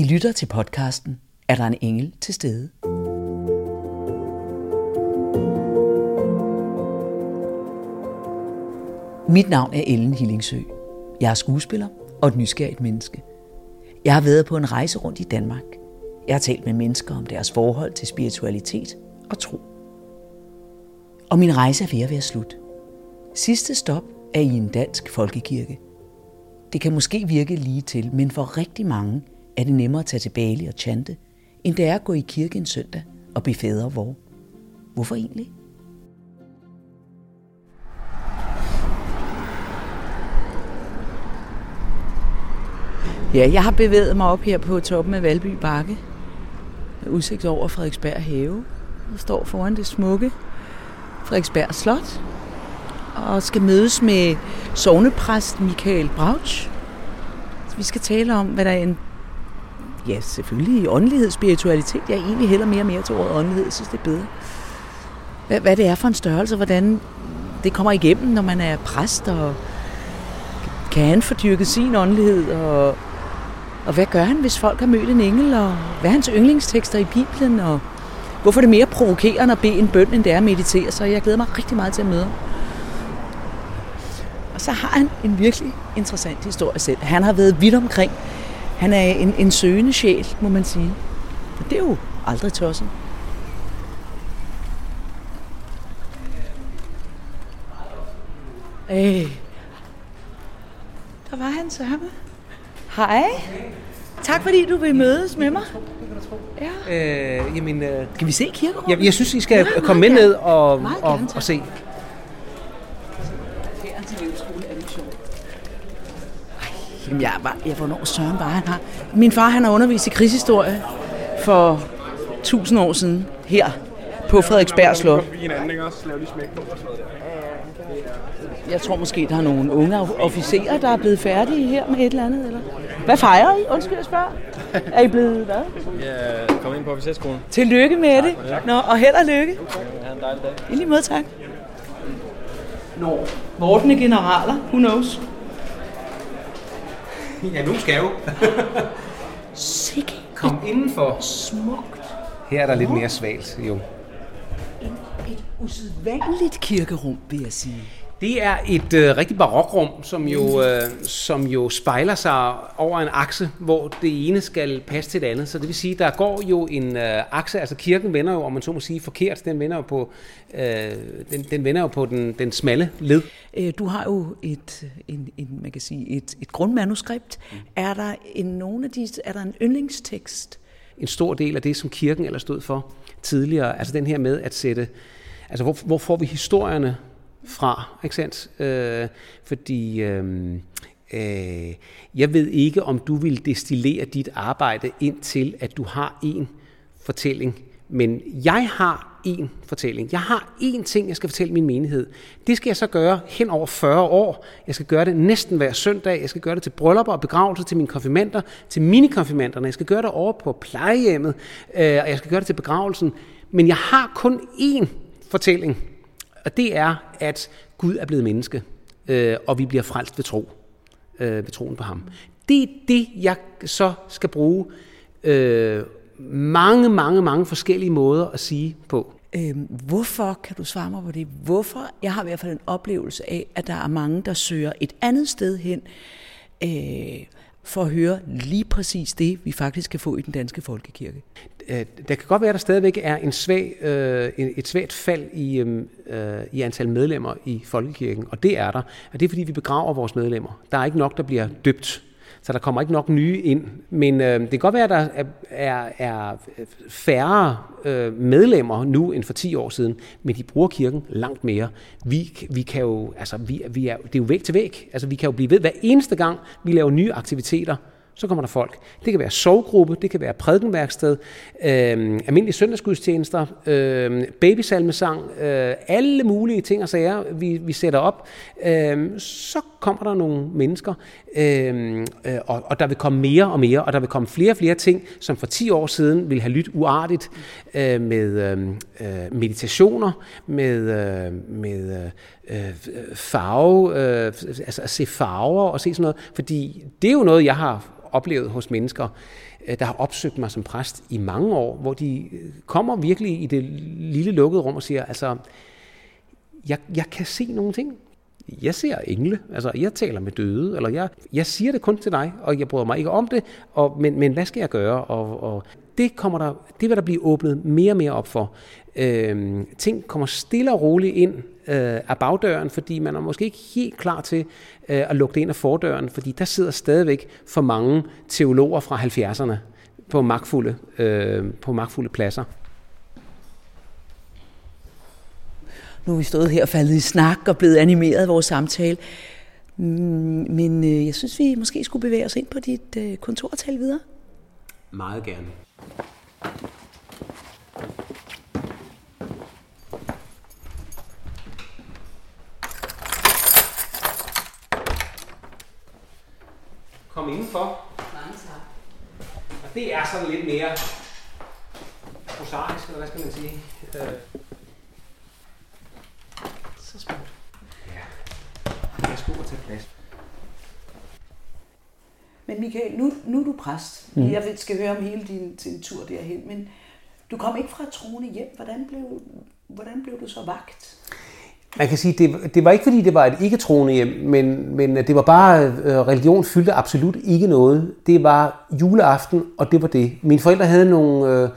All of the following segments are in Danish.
I lytter til podcasten Er der en engel til stede? Mit navn er Ellen Hillingsø. Jeg er skuespiller og et nysgerrigt menneske. Jeg har været på en rejse rundt i Danmark. Jeg har talt med mennesker om deres forhold til spiritualitet og tro. Og min rejse er ved at være slut. Sidste stop er i en dansk folkekirke. Det kan måske virke lige til, men for rigtig mange er det nemmere at tage tilbage og chante, end det er at gå i kirke en søndag og blive fædre vor. Hvorfor egentlig? Ja, jeg har bevæget mig op her på toppen af Valby Bakke. Med udsigt over Frederiksberg Have. Jeg står foran det smukke Frederiksberg Slot. Og skal mødes med sovnepræst Michael Brauch. Vi skal tale om, hvad der er en ja, selvfølgelig åndelighed, spiritualitet. Jeg er egentlig heller mere og mere til ordet åndelighed. Jeg synes, det er bedre. Hvad, hvad det er for en størrelse, hvordan det kommer igennem, når man er præst, og kan han fordyrke sin åndelighed, og, og hvad gør han, hvis folk har mødt en engel, og hvad er hans yndlingstekster i Bibelen, og hvorfor er det mere provokerende at bede en bøn, end det er at meditere, så jeg glæder mig rigtig meget til at møde ham. Og så har han en virkelig interessant historie selv. Han har været vidt omkring han er en, en søgende sjæl, må man sige. Og det er jo aldrig tosset. Øh. Der var han så Hej. Tak fordi du vil mødes med mig. Ja. Øh, jamen, øh, kan vi se kirkerummet? Jeg, jeg synes, I skal ja, komme med ned og, og, og se. Jamen, jeg var, ja, hvornår søren var han her? Min far, han har undervist i krigshistorie for tusind år siden her på Frederiksberg Slot. Jeg tror måske, der er nogle unge officerer, der er blevet færdige her med et eller andet, eller? Hvad fejrer I? Undskyld, jeg spørger. Er I blevet hvad? Ja, kom ind på officerskolen. Tillykke med det. Nå, og held og lykke. Ha' en dejlig dag. I lige måde, tak. Nå, Morten er generaler. Who knows? Ja, nu skal jo. Sikke Kom indenfor. smukt. Her er der lidt mere svalt, jo. En, et usædvanligt kirkerum, vil jeg sige. Det er et øh, rigtig barokrum, som jo, øh, som jo spejler sig over en akse, hvor det ene skal passe til det andet. Så det vil sige, der går jo en øh, akse, altså kirken vender jo, om man så må sige, forkert. Den vender jo på, øh, den, den vender jo på den, den smalle led. Øh, du har jo et, en, en, man kan sige, et, et grundmanuskript. Mm. Er der en, nogen af disse, er der en yndlingstekst? En stor del af det, som kirken ellers stod for tidligere, altså den her med at sætte, altså hvor, hvor får vi historierne fra, ikke sandt? Øh, fordi øh, øh, jeg ved ikke, om du vil destillere dit arbejde ind til, at du har en fortælling, men jeg har en fortælling. Jeg har én ting, jeg skal fortælle min menighed. Det skal jeg så gøre hen over 40 år. Jeg skal gøre det næsten hver søndag. Jeg skal gøre det til bryllupper og begravelser, til mine konfirmander, til mine konfirmanderne. Jeg skal gøre det over på plejehjemmet, øh, og jeg skal gøre det til begravelsen. Men jeg har kun én fortælling, og det er, at Gud er blevet menneske, øh, og vi bliver frelst ved tro, øh, ved troen på ham. Det er det, jeg så skal bruge øh, mange, mange, mange forskellige måder at sige på. Øhm, hvorfor, kan du svare mig på det, hvorfor, jeg har i hvert fald en oplevelse af, at der er mange, der søger et andet sted hen, øh, for at høre lige præcis det, vi faktisk kan få i den danske folkekirke. Øh, der kan godt være, at der stadigvæk er en svag, øh, et svagt fald i, øhm, øh, i antal medlemmer i folkekirken, og det er der. Og det er, fordi vi begraver vores medlemmer. Der er ikke nok, der bliver døbt så der kommer ikke nok nye ind. Men øh, det kan godt være, at der er, er, er færre øh, medlemmer nu end for 10 år siden, men de bruger kirken langt mere. Vi, vi kan jo, altså, vi, vi er, det er jo væk til væk. Altså, vi kan jo blive ved hver eneste gang, vi laver nye aktiviteter, så kommer der folk. Det kan være sovgruppe, det kan være prædikenværksted, øh, almindelige søndagsgudstjenester, øh, babysalmesang, øh, alle mulige ting og sager, vi, vi sætter op. Øh, så kommer der nogle mennesker, øh, øh, og, og der vil komme mere og mere, og der vil komme flere og flere ting, som for 10 år siden ville have lyttet uartigt øh, med øhm, øh, meditationer, med, øh, med øh, øh, farve, øh, altså at se farver og se sådan noget, fordi det er jo noget, jeg har oplevet hos mennesker, øh, der har opsøgt mig som præst i mange år, hvor de kommer virkelig i det lille lukkede rum og siger, altså, jeg, jeg kan se nogle ting. Jeg ser engle, altså jeg taler med døde, eller jeg, jeg siger det kun til dig, og jeg bryder mig ikke om det, og, men, men hvad skal jeg gøre? Og, og det, kommer der, det vil der blive åbnet mere og mere op for. Øhm, ting kommer stille og roligt ind øh, af bagdøren, fordi man er måske ikke helt klar til øh, at lukke det ind af fordøren, fordi der sidder stadigvæk for mange teologer fra 70'erne på magtfulde, øh, på magtfulde pladser. Nu er vi stået her og faldet i snak og blevet animeret af vores samtale. Mm, men øh, jeg synes, vi måske skulle bevæge os ind på dit øh, kontor og tale videre. Meget gerne. Kom indenfor. Mange tak. Og det er sådan lidt mere prosaisk, eller hvad skal man sige? Øh, Så smukt. ja. Værsgo at tage plads. Men Michael, nu, nu er du præst. Mm. Jeg vil- skal høre om hele din, din tur derhen, men du kom ikke fra troende hjem. Hvordan blev, hvordan blev du så vagt? Man kan sige, det, det var ikke fordi, det var et ikke-troende hjem, men, men det var bare, øh, religion fyldte absolut ikke noget. Det var juleaften, og det var det. Mine forældre havde nogle, øh,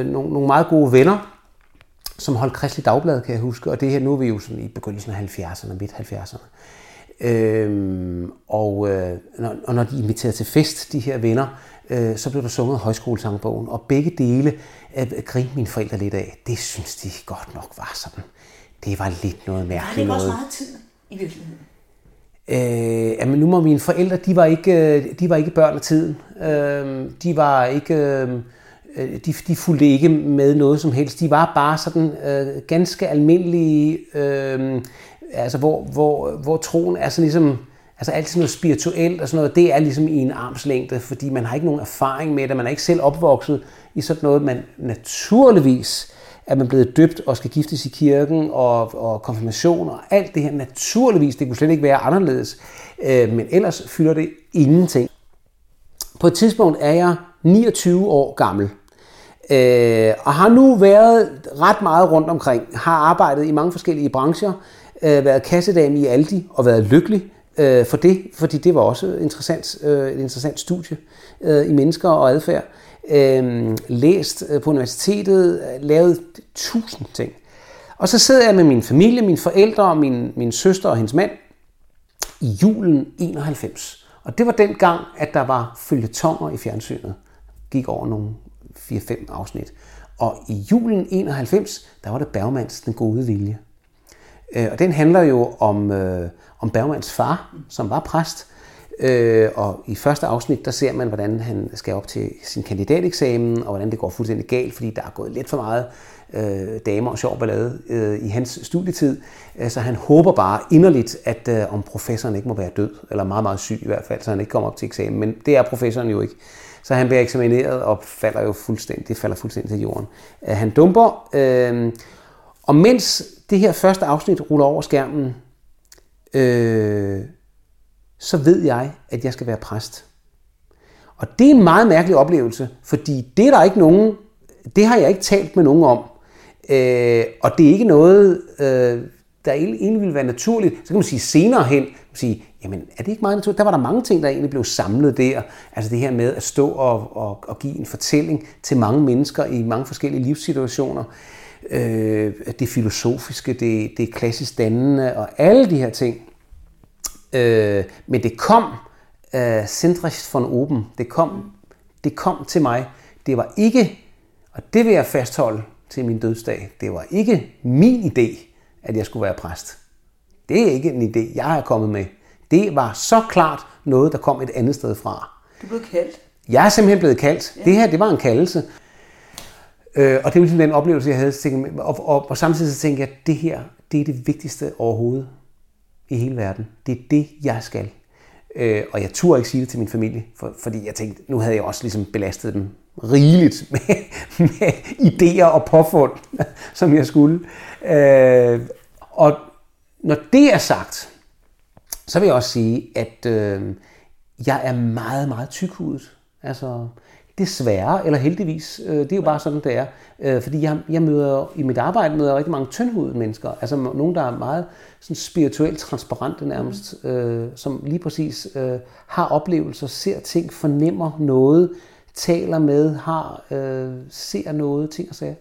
øh, nogle, nogle meget gode venner, som holdt Kristelig Dagblad, kan jeg huske. Og det her, nu er vi jo sådan i begyndelsen af 70'erne, midt 70'erne. Øhm, og, øh, når, og når de inviterede til fest, de her venner, øh, så blev der sunget højskolesangbogen. Og begge dele øh, grinte mine forældre lidt af. Det synes de godt nok var sådan. Det var lidt noget Var det mærkeligt ikke også noget. meget tid i virkeligheden? Øh, jamen nu må mine forældre, de var ikke, øh, de var ikke børn af tiden. Øh, de var ikke, øh, Øh, de, de fulgte ikke med noget som helst. De var bare sådan øh, ganske almindelige, øh, altså hvor, hvor, hvor troen er sådan ligesom, altså alt sådan noget spirituelt og sådan noget, det er ligesom i en armslængde, fordi man har ikke nogen erfaring med det, man er ikke selv opvokset i sådan noget, man naturligvis er man blevet døbt og skal giftes i kirken og, og konfirmation og alt det her. Naturligvis, det kunne slet ikke være anderledes. Øh, men ellers fylder det ingenting. På et tidspunkt er jeg 29 år gammel. Øh, og har nu været ret meget rundt omkring. Har arbejdet i mange forskellige brancher. Øh, været kassedame i Aldi og været lykkelig øh, for det, fordi det var også interessant, øh, et interessant studie øh, i mennesker og adfærd øh, læst øh, på universitetet, lavet tusind ting. Og så sidder jeg med min familie, mine forældre og min, min søster og hendes mand i julen 91. Og det var den gang, at der var følgetonger i fjernsynet. Gik over nogle 4-5 afsnit. Og i julen 91, der var det Bergmans Den Gode Vilje. Øh, og den handler jo om, øh, om Bergmans far, som var præst, Øh, og i første afsnit, der ser man, hvordan han skal op til sin kandidateksamen, og hvordan det går fuldstændig galt, fordi der er gået lidt for meget øh, damer og sjov ballade øh, i hans studietid. Øh, så han håber bare inderligt, at øh, om professoren ikke må være død, eller meget, meget syg i hvert fald, så han ikke kommer op til eksamen. Men det er professoren jo ikke. Så han bliver eksamineret og falder jo fuldstændig, det falder fuldstændig til jorden. Øh, han dumper, øh, og mens det her første afsnit ruller over skærmen, øh, så ved jeg, at jeg skal være præst. Og det er en meget mærkelig oplevelse, fordi det er der ikke nogen, det har jeg ikke talt med nogen om. Øh, og det er ikke noget, øh, der egentlig ville være naturligt. Så kan man sige senere hen, sige, jamen er det ikke meget naturligt? Der var der mange ting, der egentlig blev samlet der. Altså det her med at stå og, og, og give en fortælling til mange mennesker i mange forskellige livssituationer. Øh, det filosofiske, det, det klassisk dannende og alle de her ting. Øh, men det kom øh, centrisk von Oben. Det kom, det kom til mig. Det var ikke, og det vil jeg fastholde til min dødsdag, det var ikke min idé, at jeg skulle være præst. Det er ikke en idé, jeg er kommet med. Det var så klart noget, der kom et andet sted fra. Du blev kaldt. Jeg er simpelthen blevet kaldt. Ja. Det her, det var en kaldelse. Øh, og det var ligesom den oplevelse, jeg havde. Og, og, og, og samtidig så tænkte jeg, at det her, det er det vigtigste overhovedet. i hele verden. Det er det, jeg skal. Øh, og jeg turde ikke sige det til min familie, for, fordi jeg tænkte, nu havde jeg også ligesom belastet dem rigeligt med, med idéer og påfund, som jeg skulle. Øh, og når det er sagt, så vil jeg også sige, at øh, jeg er meget, meget tykhudet. Altså, desværre, eller heldigvis, øh, det er jo bare sådan, det er. Øh, fordi jeg, jeg møder, i mit arbejde møder rigtig mange tyndhudede mennesker. Altså nogen, der er meget sådan spirituelt transparente nærmest, øh, som lige præcis øh, har oplevelser, ser ting, fornemmer noget, taler med, har, øh, ser noget, ting og sager.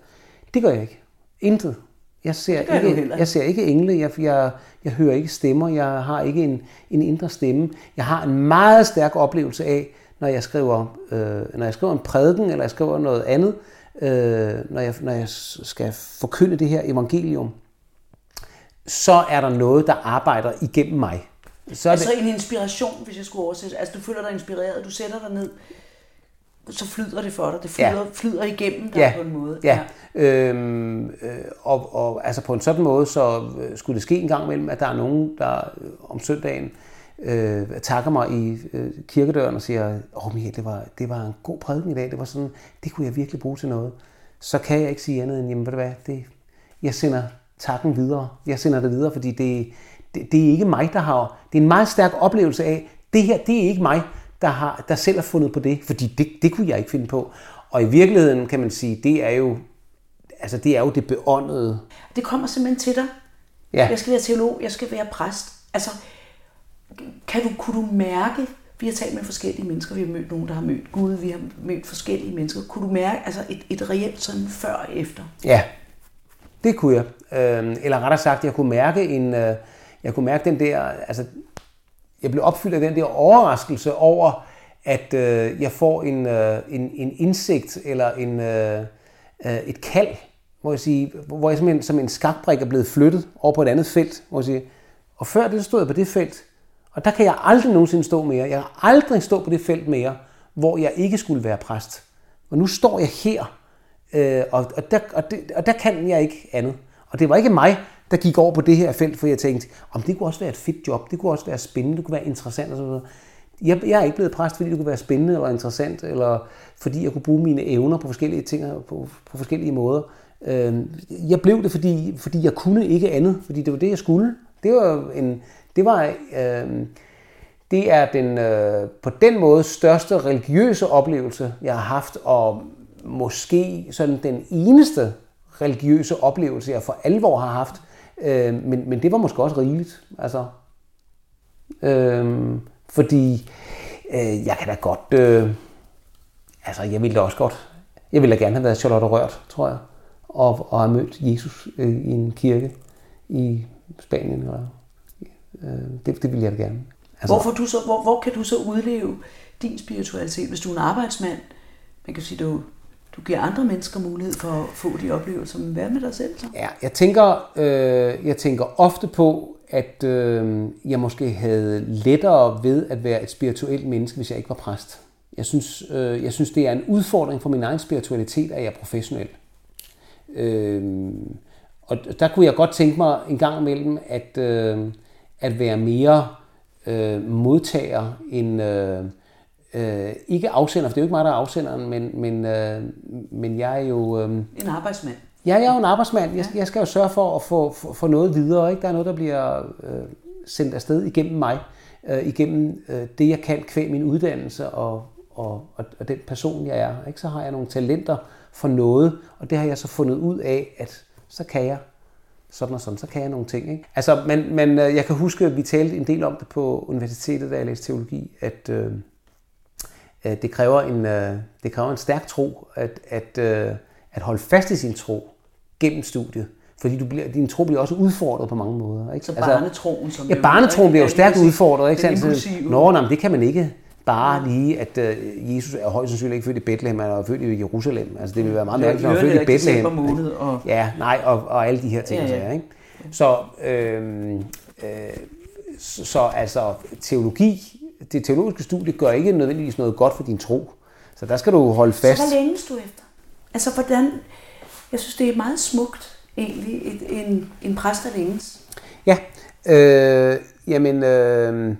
Det gør jeg ikke. Intet. Jeg ser, ikke, jeg ser ikke engle, jeg, jeg, jeg hører ikke stemmer, jeg har ikke en, en indre stemme. Jeg har en meget stærk oplevelse af, når jeg skriver, øh, når jeg skriver en prædiken, eller jeg skriver noget andet, øh, når, jeg, når jeg skal forkynde det her evangelium, så er der noget, der arbejder igennem mig. Så er altså det... en inspiration, hvis jeg skulle oversætte. Altså du føler dig inspireret, du sætter dig ned, så flyder det for dig. Det flyder, ja. flyder igennem dig ja. på en måde. Ja, ja. Øhm, øh, og, og altså på en sådan måde, så øh, skulle det ske en gang imellem, at der er nogen, der øh, om søndagen øh, takker mig i øh, kirkedøren og siger, åh oh, Michael, det var, det var en god prædiken i dag, det var sådan, det kunne jeg virkelig bruge til noget. Så kan jeg ikke sige andet end, jamen ved du hvad, det, jeg sender takken videre. Jeg sender det videre, fordi det, det, det er ikke mig, der har, det er en meget stærk oplevelse af, det her, det er ikke mig, der, har, der selv har fundet på det, fordi det, det kunne jeg ikke finde på. Og i virkeligheden kan man sige, det er jo, altså det er jo det beåndede. Det kommer simpelthen til dig. Ja. Jeg skal være teolog, jeg skal være præst. Altså, kan du, kunne du mærke, vi har talt med forskellige mennesker, vi har mødt nogen, der har mødt Gud, vi har mødt forskellige mennesker. Kunne du mærke altså et, et reelt sådan før og efter? Ja, det kunne jeg. Øh, eller rettere sagt, jeg kunne mærke en, øh, jeg kunne mærke den der, altså jeg blev opfyldt af den der overraskelse over, at øh, jeg får en, øh, en, en indsigt eller en, øh, øh et kald, hvor jeg, sige, hvor jeg simpelthen som en skakbrik er blevet flyttet over på et andet felt. Hvor jeg sige, og før det stod jeg på det felt, og der kan jeg aldrig nogensinde stå mere. Jeg har aldrig stå på det felt mere, hvor jeg ikke skulle være præst. Og nu står jeg her, øh, og, og, der, og, det, og der kan jeg ikke andet. Og det var ikke mig, der gik over på det her felt, for jeg tænkte, om det kunne også være et fedt job, det kunne også være spændende, det kunne være interessant osv. Jeg, jeg er ikke blevet præst, fordi det kunne være spændende eller interessant, eller fordi jeg kunne bruge mine evner på forskellige ting på, på forskellige måder. Øh, jeg blev det, fordi, fordi jeg kunne ikke andet, fordi det var det, jeg skulle. Det var en, det var, øh, det er den øh, på den måde største religiøse oplevelse, jeg har haft, og måske sådan den eneste religiøse oplevelse, jeg for alvor har haft. Øh, men, men det var måske også rigeligt. Altså, øh, fordi øh, jeg kan da godt... Øh, altså, jeg ville da også godt... Jeg ville da gerne have været Charlotte Rørt, tror jeg. Og, og have mødt Jesus øh, i en kirke i Spanien. Eller, øh, det, det ville jeg da gerne. Altså, Hvorfor du så, hvor, hvor kan du så udleve din spiritualitet, hvis du er en arbejdsmand? Man kan sige, du du giver andre mennesker mulighed for at få de oplevelser, men hvad med dig selv så? Ja, jeg tænker, øh, jeg tænker ofte på, at øh, jeg måske havde lettere ved at være et spirituelt menneske, hvis jeg ikke var præst. Jeg synes, øh, jeg synes det er en udfordring for min egen spiritualitet, at jeg er professionel. Øh, og der kunne jeg godt tænke mig en gang imellem, at, øh, at være mere øh, modtager end... Øh, øh, ikke afsender, for det er jo ikke mig, der er afsenderen, men, men, øh, men jeg er jo... Øh, en arbejdsmand. Ja, jeg er jo en arbejdsmand. Jeg, jeg skal jo sørge for at få, få, få noget videre. Ikke? Der er noget, der bliver øh, sendt afsted igennem mig, øh, igennem øh, det, jeg kan kvæg min uddannelse og, og, og, og den person, jeg er. Ikke? Så har jeg nogle talenter for noget, og det har jeg så fundet ud af, at så kan jeg sådan og sådan, så kan jeg nogle ting. Ikke? Altså, men, men øh, jeg kan huske, at vi talte en del om det på universitetet, da jeg læste teologi, at, Øh, det kræver en, øh, det kræver en stærk tro at, at, øh, at holde fast i sin tro gennem studiet. Fordi du bliver, din tro bliver også udfordret på mange måder. Ikke? Så altså, barnetroen, som Ja, barnetroen bliver jo stærkt udfordret. Ikke? Sådan, Nå, nej, det kan man ikke bare lige, at uh, Jesus er højst sandsynligt ikke født i Bethlehem, han er født i Jerusalem. Altså, det vil være meget mærkeligt, at han er født i Bethlehem. Måned, og... Ja, nej, og, og alle de her ting. Ja, ja. ikke? Så, øh, øh, så, så altså, teologi det teologiske studie gør ikke nødvendigvis noget godt for din tro. Så der skal du holde fast. Så hvad længes du efter? Altså hvordan, jeg synes det er meget smukt egentlig, et, en, en præst der længes. Ja, øh, jamen, øh,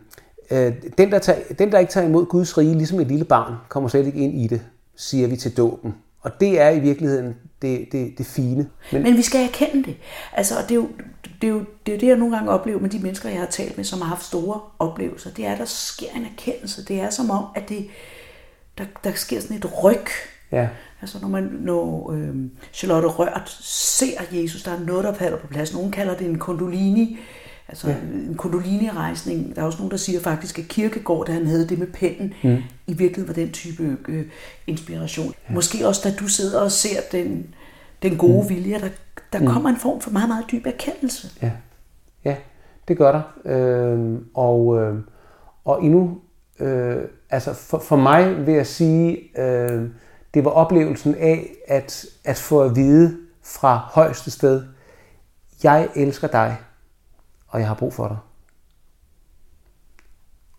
øh, den, der tager, den, der ikke tager imod Guds rige, ligesom et lille barn, kommer slet ikke ind i det, siger vi til dåben. Og det er i virkeligheden det, det, det fine. Men, Men vi skal erkende det. Altså, det, er jo, det, er jo, det er jo det, jeg nogle gange oplever med de mennesker, jeg har talt med, som har haft store oplevelser. Det er, at der sker en erkendelse. Det er som om, at det, der, der sker sådan et ryg. Ja. Altså når, man, når øh, Charlotte Rørt ser Jesus, der er noget, der falder på plads. Nogen kalder det en kondolini, altså ja. en kondolini-rejsning. Der er også nogen, der siger faktisk, at Kirkegård, da han havde det med pennen, mm. i virkeligheden var den type øh, inspiration. Ja. Måske også, da du sidder og ser den, den gode mm. vilje, der, der mm. kommer en form for meget, meget dyb erkendelse. Ja, ja det gør der. Øh, og, øh, og endnu, øh, altså for, for mig vil jeg sige, øh, det var oplevelsen af at, at få at vide fra højeste sted, jeg elsker dig, og jeg har brug for dig.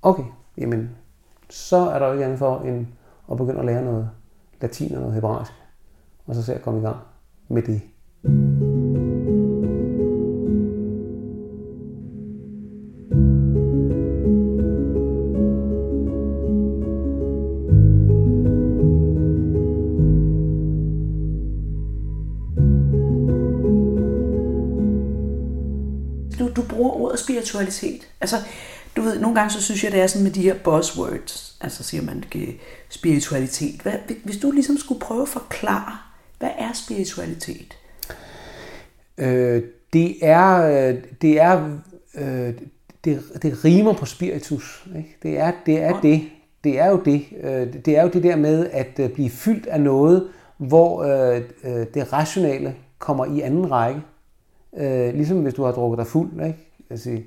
Okay, jamen, så er der jo ikke andet for end at begynde at lære noget latin og noget hebraisk, og så se at komme i gang med det. Spiritualitet. Altså, du ved, nogle gange så synes jeg, det er sådan med de her buzzwords, altså siger man spiritualitet. Hvad, hvis du ligesom skulle prøve at forklare, hvad er spiritualitet? Øh, det er, øh, det er, øh, det, det rimer på spiritus. Ikke? Det er, det er det. Det er jo det. Øh, det er jo det der med at øh, blive fyldt af noget, hvor øh, det rationale kommer i anden række. Øh, ligesom hvis du har drukket dig fuld, ikke? sige,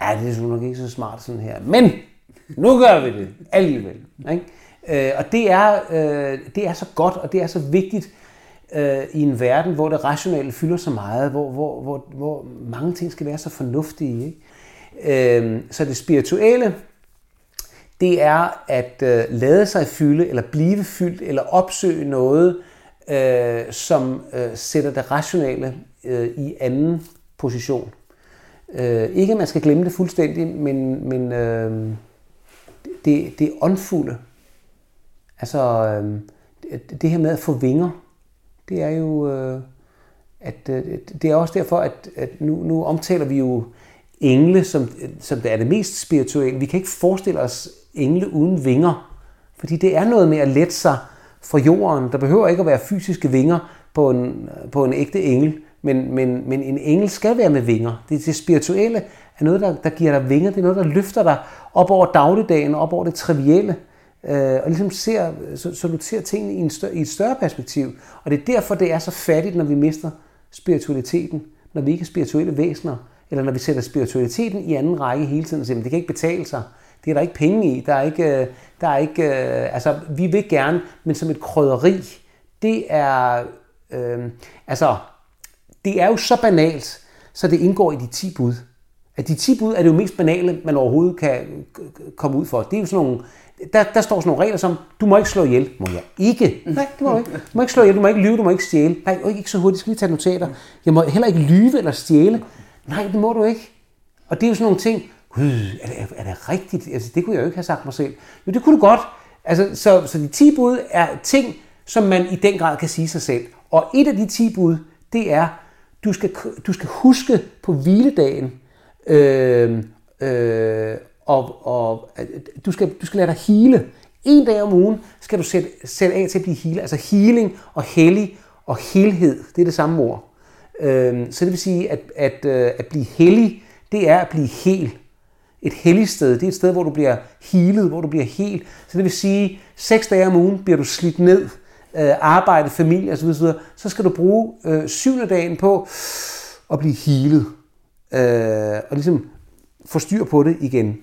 ja, det er nok ikke så smart sådan her, men nu gør vi det alligevel. Ikke? Øh, og det er, øh, det er så godt, og det er så vigtigt øh, i en verden, hvor det rationelle fylder så meget, hvor, hvor, hvor, hvor mange ting skal være så fornuftige. Ikke? Øh, så det spirituelle, det er at øh, lade sig fylde, eller blive fyldt, eller opsøge noget, øh, som øh, sætter det rationelle øh, i anden position. Øh, ikke at man skal glemme det fuldstændig, men, men øh, det, det åndfulde. Altså øh, det, det her med at få vinger, det er jo... Øh, at, øh, det er også derfor, at, at nu, nu omtaler vi jo engle, som, som det er det mest spirituelle. Vi kan ikke forestille os engle uden vinger, fordi det er noget med at lette sig fra jorden. Der behøver ikke at være fysiske vinger på en, på en ægte engel. Men, men, men en engel skal være med vinger. Det, det spirituelle er noget, der, der giver dig vinger. Det er noget, der løfter dig op over dagligdagen, op over det trivielle. Øh, og ligesom ser, så, så du ser tingene i, en større, i et større perspektiv. Og det er derfor, det er så fattigt, når vi mister spiritualiteten. Når vi ikke er spirituelle væsener. Eller når vi sætter spiritualiteten i anden række hele tiden og siger, det kan ikke betale sig. Det er der ikke penge i. Der er ikke, øh, der er ikke, øh, altså, vi vil gerne, men som et krydderi. Det er, øh, altså, det er jo så banalt, så det indgår i de 10 bud. At de 10 bud er det jo mest banale, man overhovedet kan komme ud for. Det er jo sådan nogle, der, der står sådan nogle regler som, du må ikke slå ihjel. Må jeg ikke? Nej, det må du ikke. Du må ikke slå ihjel, du må ikke lyve, du må ikke stjæle. Nej, ikke så hurtigt, skal lige tage notater. Jeg må heller ikke lyve eller stjæle. Nej, det må du ikke. Og det er jo sådan nogle ting, gud, er det, er det rigtigt? Altså, det kunne jeg jo ikke have sagt mig selv. Jo, det kunne du godt. Altså, så, så de 10 bud er ting, som man i den grad kan sige sig selv. Og et af de 10 bud, det er, du skal, du skal huske på hviledagen, øh, øh, og, og du, skal, du skal lade dig hele. En dag om ugen skal du sætte, sætte af til at blive hele. Altså healing og hellig og helhed, det er det samme ord. Øh, så det vil sige, at, at, øh, at blive hellig, det er at blive hel. Et helligt sted, det er et sted, hvor du bliver healet, hvor du bliver hel. Så det vil sige, seks dage om ugen bliver du slidt ned øh, arbejde, familie osv., osv., så skal du bruge øh, syvende dagen på at blive healet. Øh, og ligesom få styr på det igen.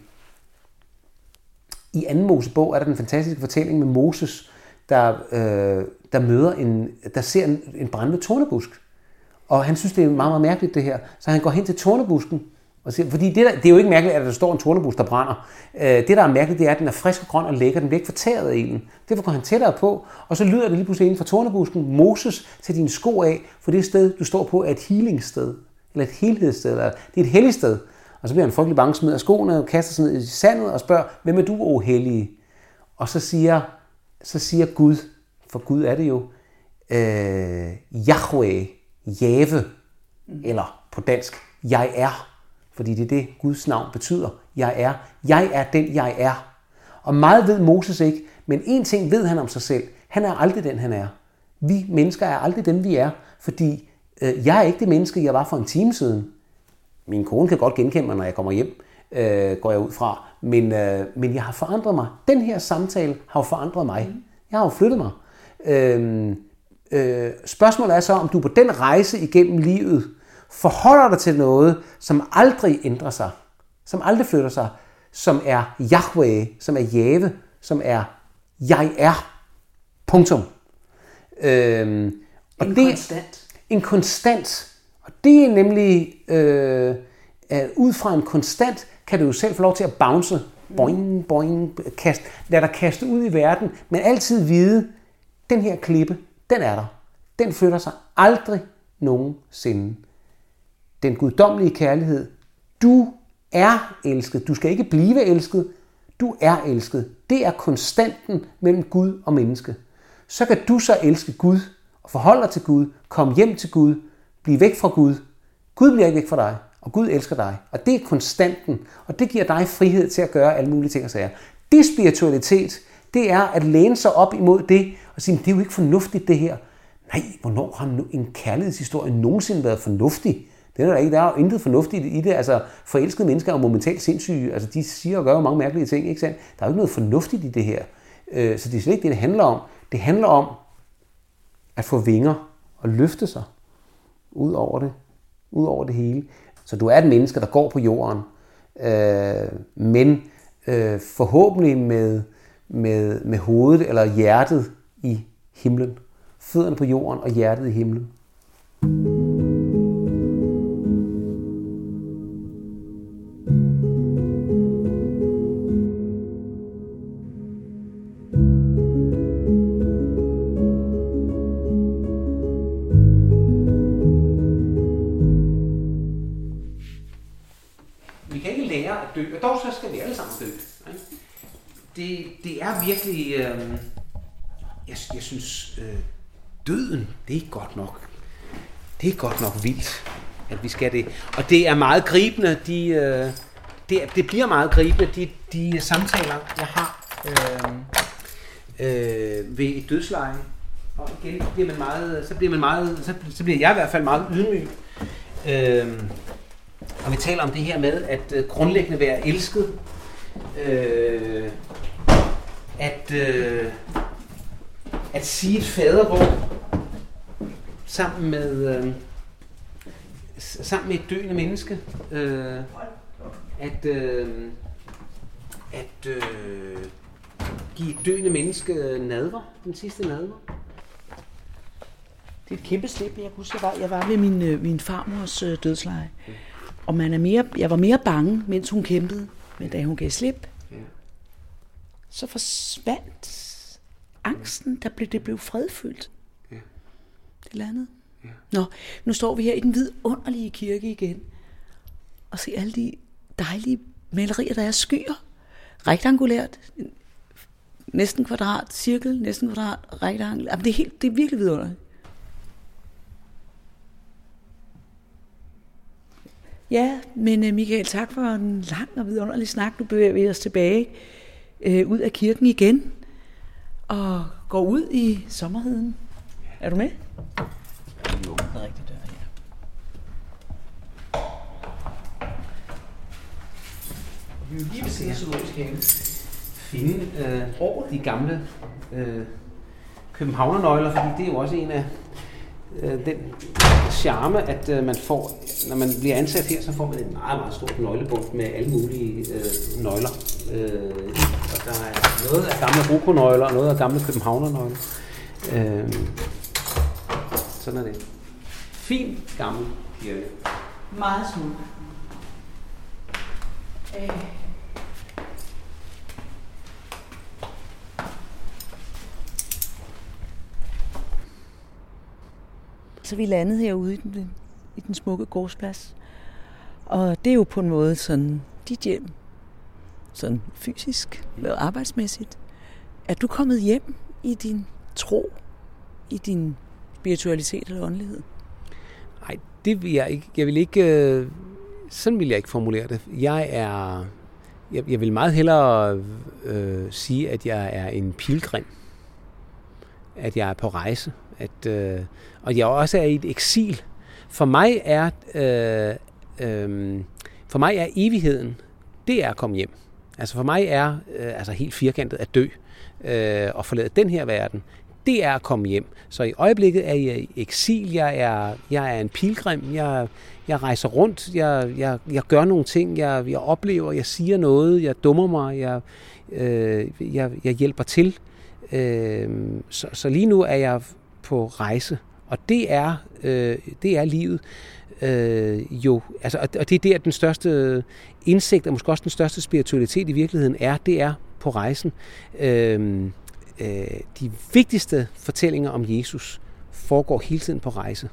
I anden Mosebog er der den fantastiske fortælling med Moses, der, øh, der møder en, der ser en, en brændende tornebusk. Og han synes, det er meget, meget mærkeligt det her. Så han går hen til tornebusken, fordi det, der, det er jo ikke mærkeligt, at der står en tornebus, der brænder. Øh, det, der er mærkeligt, det er, at den er frisk og grøn og lækker. Den bliver ikke fortæret af ilden. Derfor går han tættere på, og så lyder det lige pludselig inden for tornebusken, Moses, til dine sko af, for det sted, du står på, er et healingssted, eller et helhedssted, eller det er et helligt sted. Og så bliver han frygtelig bange, smider skoene og kaster sig ned i sandet og spørger, hvem er du, o hellige? Og så siger, så siger Gud, for Gud er det jo, øh, Yahweh, Jave, eller på dansk, jeg er. Fordi det er det, Guds navn betyder. Jeg er. Jeg er den, jeg er. Og meget ved Moses ikke, men en ting ved han om sig selv. Han er aldrig den, han er. Vi mennesker er aldrig dem, vi er, fordi øh, jeg er ikke det menneske, jeg var for en time siden. Min kone kan godt genkende mig, når jeg kommer hjem, øh, går jeg ud fra. Men, øh, men jeg har forandret mig. Den her samtale har jo forandret mig. Jeg har jo flyttet mig. Øh, øh, spørgsmålet er så, om du på den rejse igennem livet forholder dig til noget, som aldrig ændrer sig, som aldrig flytter sig, som er Yahweh, som er Jave, som er jeg er. Punktum. Øhm, og en det, konstant. En konstant. Og det er nemlig, øh, at ud fra en konstant, kan du jo selv få lov til at bounce, boing, boing, kast, lad dig kaste ud i verden, men altid vide, den her klippe, den er der. Den flytter sig aldrig nogensinde. Den guddommelige kærlighed. Du er elsket. Du skal ikke blive elsket. Du er elsket. Det er konstanten mellem Gud og menneske. Så kan du så elske Gud og forholde dig til Gud, komme hjem til Gud, blive væk fra Gud. Gud bliver ikke væk fra dig, og Gud elsker dig. Og det er konstanten, og det giver dig frihed til at gøre alle mulige ting og sager. Det spiritualitet, det er at læne sig op imod det og sige, det er jo ikke fornuftigt det her. Nej, hvornår har en kærlighedshistorie nogensinde været fornuftig? Det er der ikke. Der er jo intet fornuftigt i det. Altså, forelskede mennesker er jo momentalt sindssyge. Altså, de siger og gør jo mange mærkelige ting, ikke sandt? Der er jo ikke noget fornuftigt i det her. Øh, så det er slet ikke det, det handler om. Det handler om at få vinger og løfte sig ud over det. Ud over det hele. Så du er et menneske, der går på jorden, øh, men øh, forhåbentlig med, med, med hovedet eller hjertet i himlen. Fødderne på jorden og hjertet i himlen. virkelig... Det er godt nok vildt, at vi skal det. Og det er meget gribende, de, øh, det, det bliver meget gribende, de, de samtaler, jeg har øh, øh, ved et dødsleje. Og igen bliver man meget, så bliver man meget, så, så bliver jeg i hvert fald meget ydmyg. Øh, og vi taler om det her med at øh, grundlæggende være elsket. Øh, at, øh, at sige et fadervor sammen med, øh, sammen med et døende menneske. Øh, at, øh, at øh, give et døende menneske nadver, den sidste nadver. Det er et kæmpe slip. Jeg husker, jeg var, jeg var ved min, øh, min farmors øh, dødsleje. Og man er mere, jeg var mere bange, mens hun kæmpede, men da hun gav slip, så forsvandt angsten, der blev, det blev fredfyldt. Ja. Det landede. Ja. Nå, nu står vi her i den vidunderlige kirke igen, og se alle de dejlige malerier, der er skyer. Rektangulært, næsten kvadrat, cirkel, næsten kvadrat, rektangel. Jamen, det er, helt, det er virkelig vidunderligt. Ja, men øh, Michael, tak for en lang og vidunderlig snak. Nu bevæger vi os tilbage øh, ud af kirken igen og går ud i sommerheden. Er du med? Jo. Det er rigtigt der, ja. Vi vil lige ved siden af zoologisk have finde øh, over de gamle øh, københavnernøgler, fordi det er jo også en af øh, den charme, at øh, man får, når man bliver ansat her, så får man en meget, meget stort nøglebund med alle mulige øh, nøgler. Øh, og der er noget af gamle Roko-nøgler og noget af gamle Københavner-nøgler. Øh, sådan er det. Fin gammel kirke. Meget smuk. Øh. Så vi landede herude i den, i den smukke gårdsplads. Og det er jo på en måde sådan dit hjem, sådan fysisk og arbejdsmæssigt. Er du kommet hjem i din tro, i din spiritualitet eller åndelighed? Nej, det vil jeg ikke. Jeg vil ikke... Øh, sådan vil jeg ikke formulere det. Jeg er... Jeg, jeg vil meget hellere øh, sige, at jeg er en pilgrim. At jeg er på rejse. At, øh, og jeg også er i et eksil. For mig er... Øh, øh, for mig er evigheden, det er at komme hjem. Altså for mig er øh, altså helt firkantet at dø øh, og forlade den her verden det er at komme hjem. Så i øjeblikket er jeg i eksil, jeg er, jeg er en pilgrim, jeg, jeg rejser rundt, jeg, jeg, jeg gør nogle ting, jeg, jeg oplever, jeg siger noget, jeg dummer mig, jeg, øh, jeg, jeg hjælper til. Øh, så, så lige nu er jeg på rejse, og det er, øh, det er livet. Øh, jo, altså, og det er der, den største indsigt, og måske også den største spiritualitet i virkeligheden er, det er på rejsen. Øh, øh, de vigtigste fortællinger om Jesus foregår hele tiden på rejse.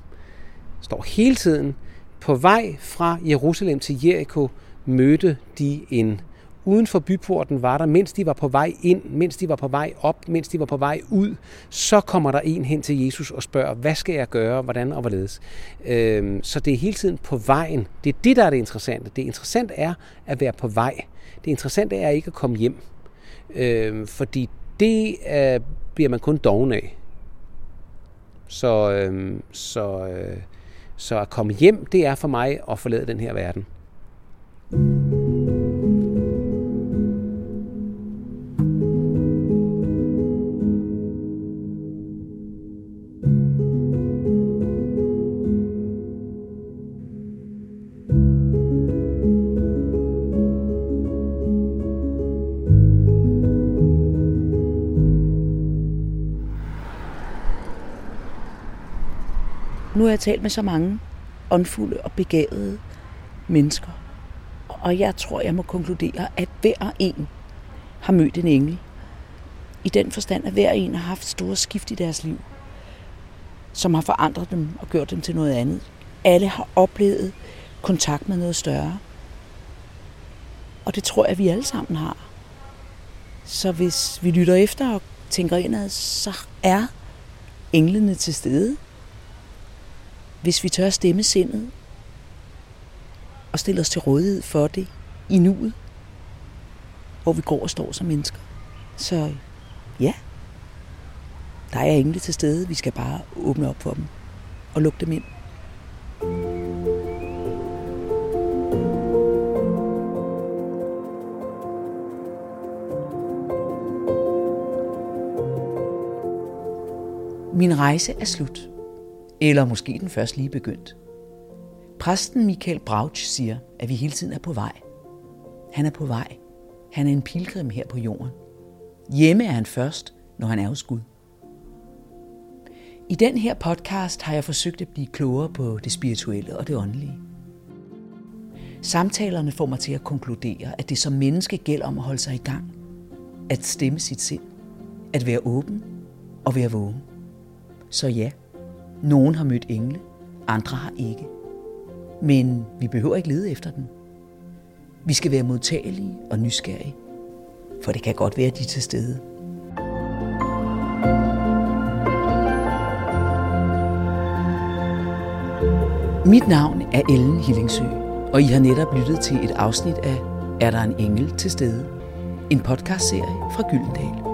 Står hele tiden på vej fra Jerusalem til Jericho mødte de en uden for byporten var der, mens de var på vej ind, mens de var på vej op, mens de var på vej ud, så kommer der en hen til Jesus og spørger, hvad skal jeg gøre, hvordan og hvorledes. Øhm, så det er hele tiden på vejen. Det er det, der er det interessante. Det interessante er at være på vej. Det interessante er ikke at komme hjem. Øhm, fordi det øh, bliver man kun doven af. Så, øh, så, øh, så at komme hjem, det er for mig at forlade den her verden. Jeg talt med så mange åndfulde og begavede mennesker. Og jeg tror, jeg må konkludere, at hver en har mødt en engel. I den forstand, at hver en har haft store skift i deres liv, som har forandret dem og gjort dem til noget andet. Alle har oplevet kontakt med noget større. Og det tror jeg, vi alle sammen har. Så hvis vi lytter efter og tænker indad, så er englene til stede hvis vi tør stemme sindet og stille os til rådighed for det i nuet, hvor vi går og står som mennesker. Så ja, der er engle til stede. Vi skal bare åbne op for dem og lukke dem ind. Min rejse er slut. Eller måske den først lige begyndt. Præsten Michael Brauch siger, at vi hele tiden er på vej. Han er på vej. Han er en pilgrim her på jorden. Hjemme er han først, når han er hos Gud. I den her podcast har jeg forsøgt at blive klogere på det spirituelle og det åndelige. Samtalerne får mig til at konkludere, at det som menneske gælder om at holde sig i gang. At stemme sit sind. At være åben og være vågen. Så ja, nogen har mødt engle, andre har ikke. Men vi behøver ikke lede efter den. Vi skal være modtagelige og nysgerrige, for det kan godt være, at de er til stede. Mit navn er Ellen Hillingsø, og I har netop lyttet til et afsnit af Er der en engel til stede? En podcastserie fra Gyldendal.